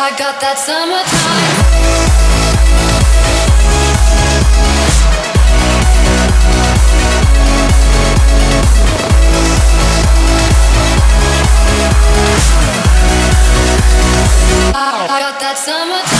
I got that summertime. Sadness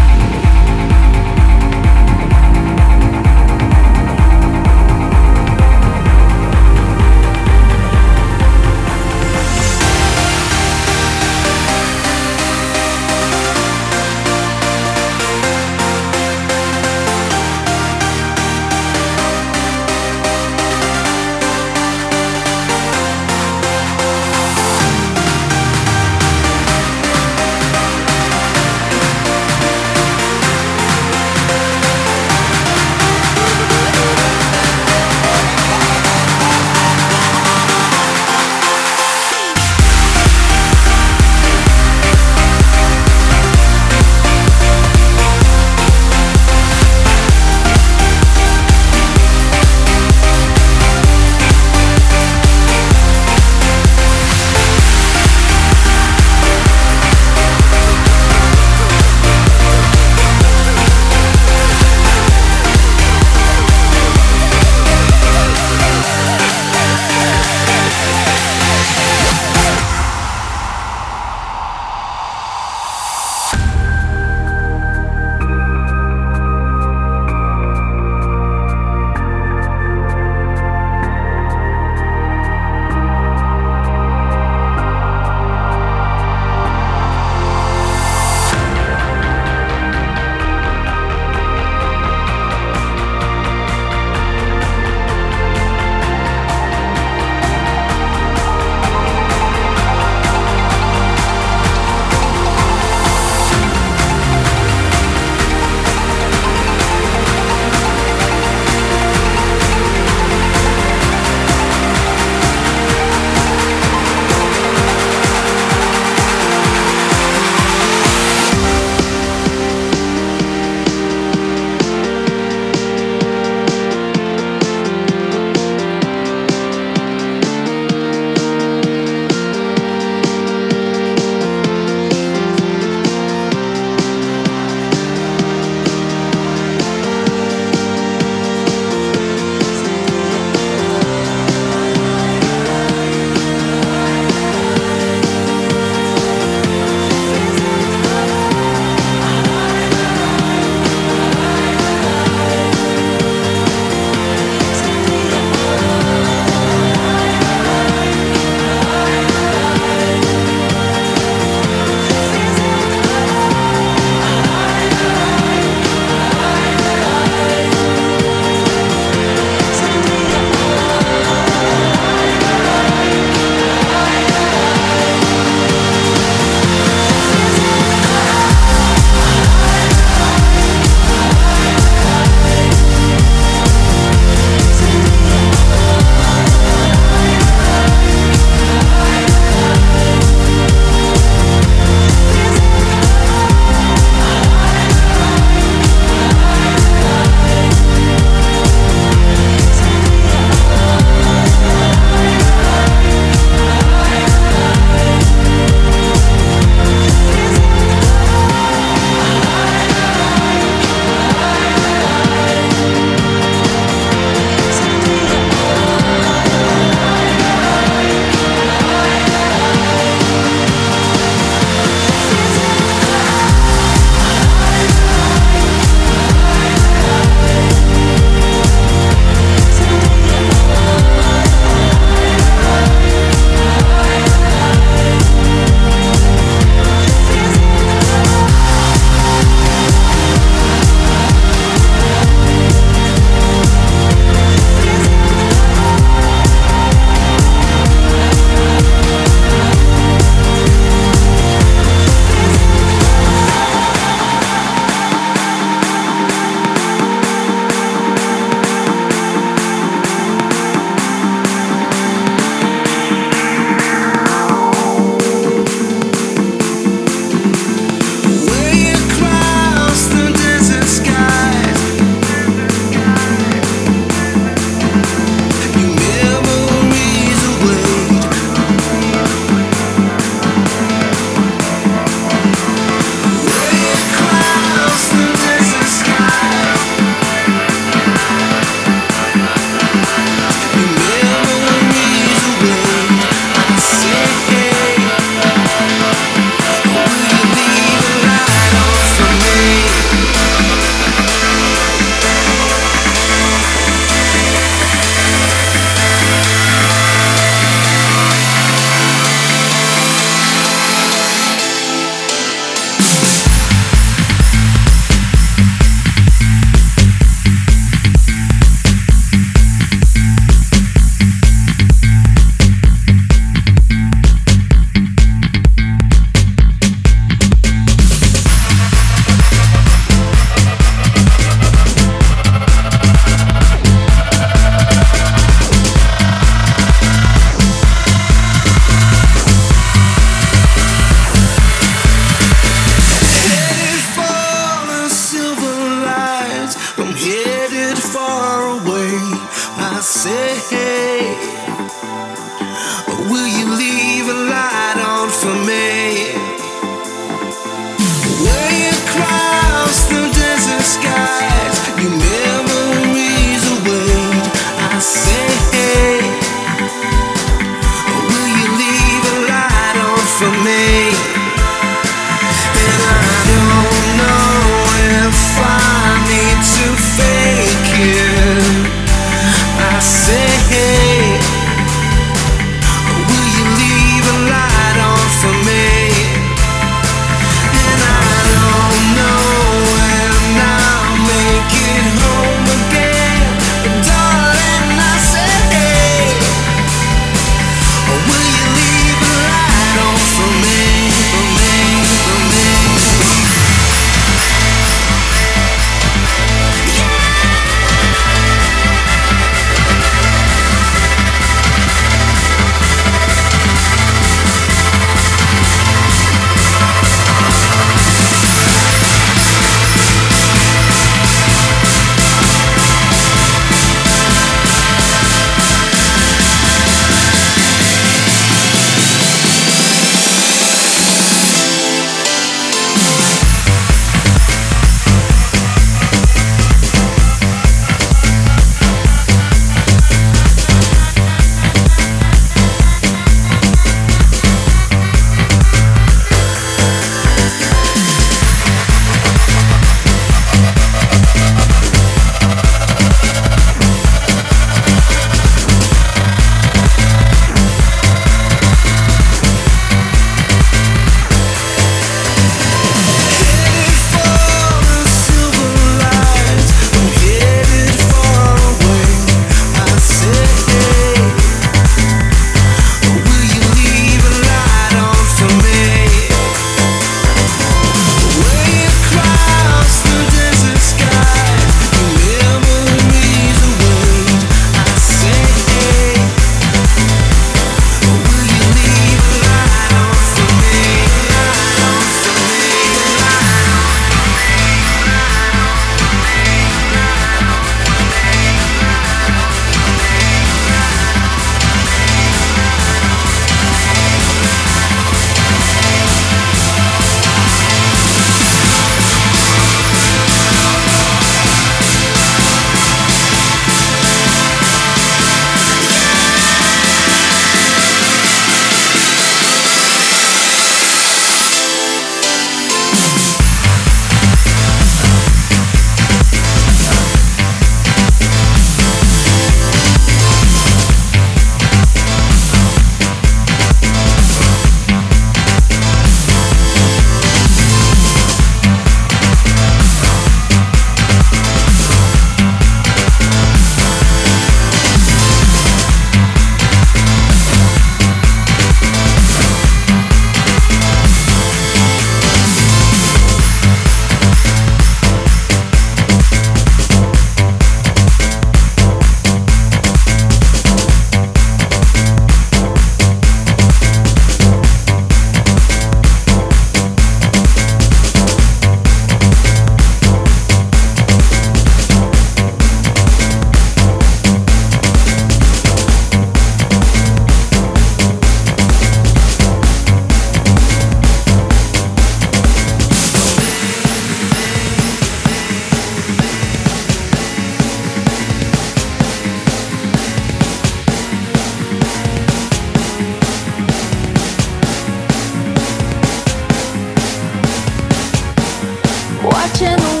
emotional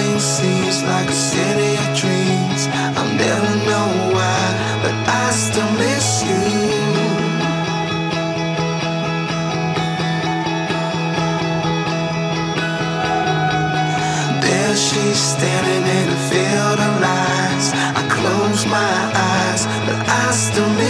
Seems like a city of dreams. I'll never know why, but I still miss you. There she's standing in a field of lights. I close my eyes, but I still miss.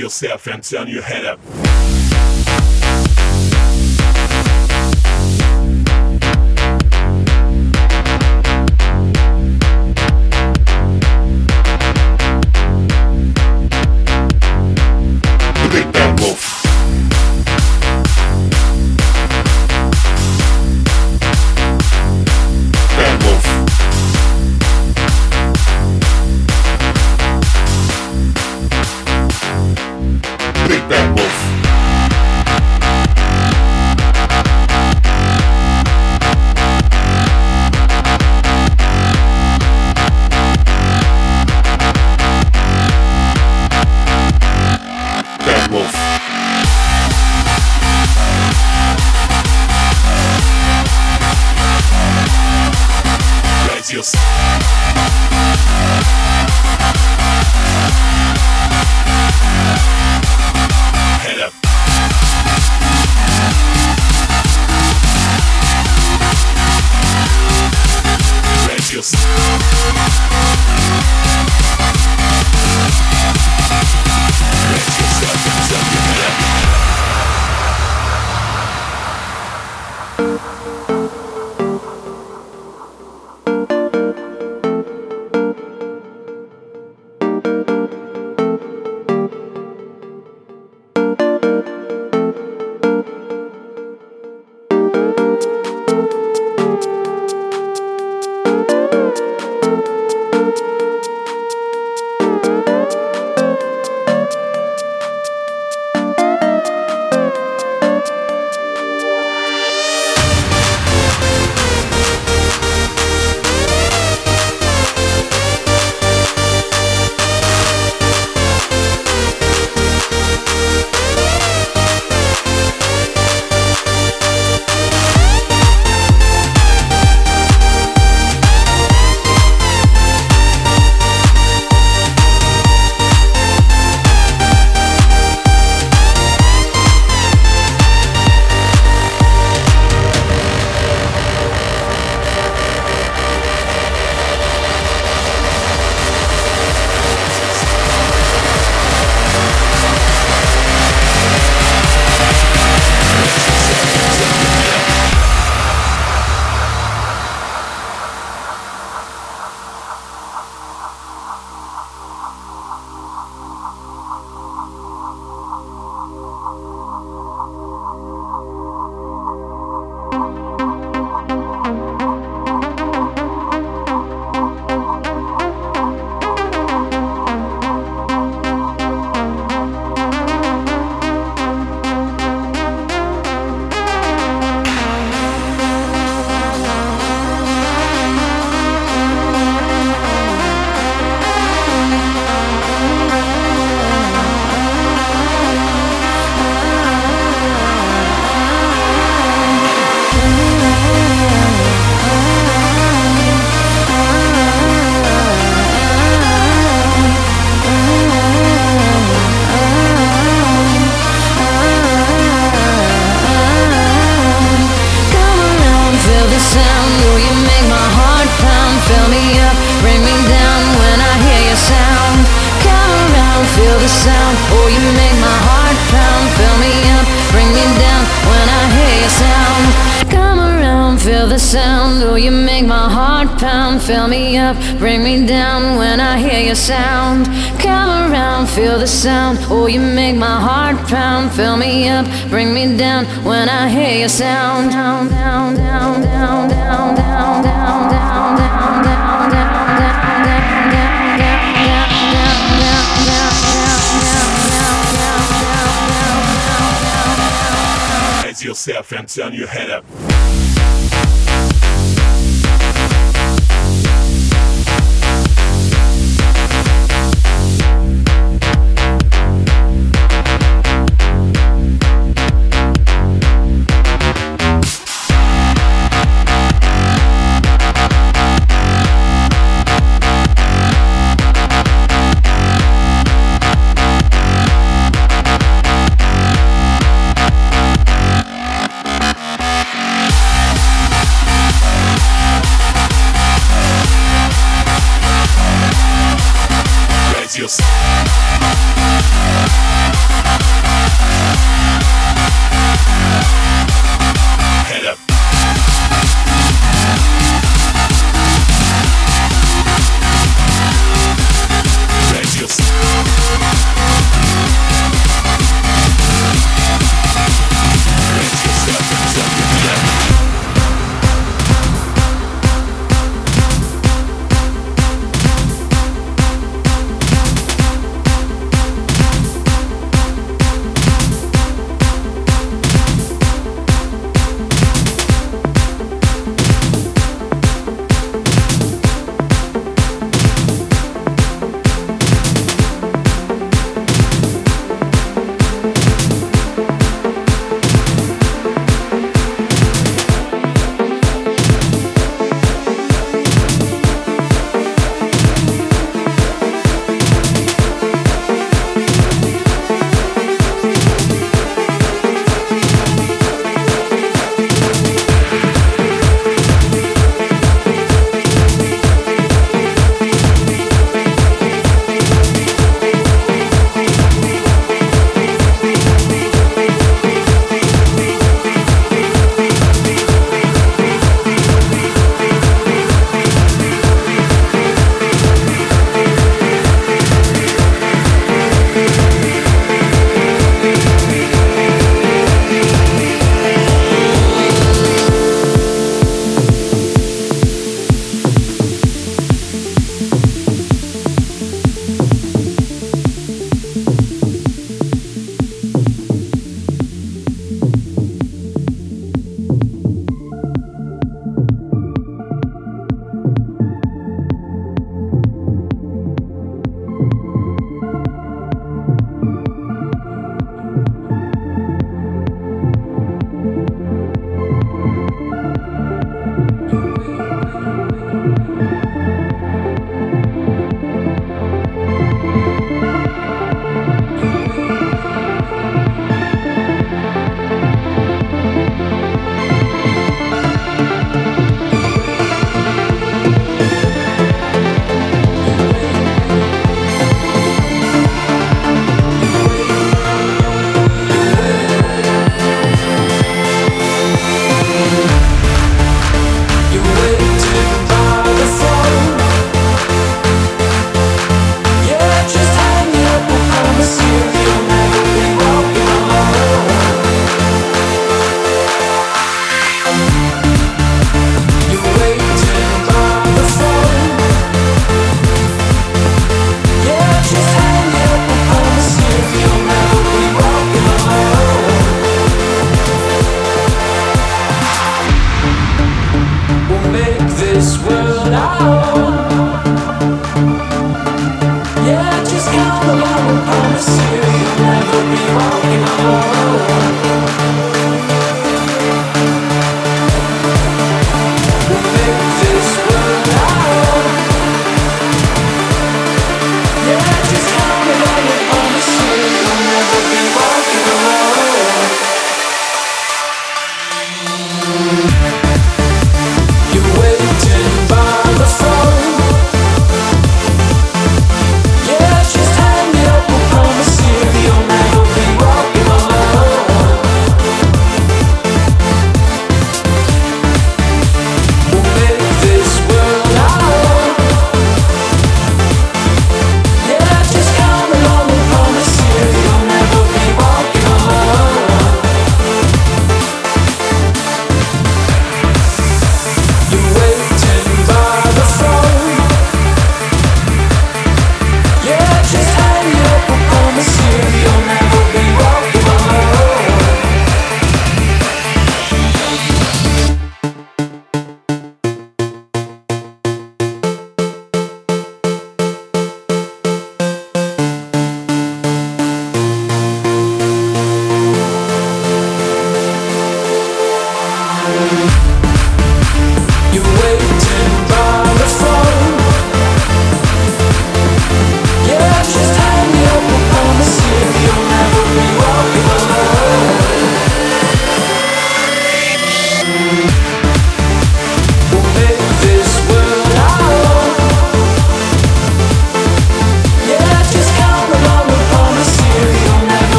Yourself and turn your head up. Up, bring me down when I hear your sound. Come around, feel the sound. Oh, you make my heart pound. Fill me up, bring me down when I hear your sound. Down, down, down, down, down, down, down, down, down, down, down, down. Raise yourself and turn your head up.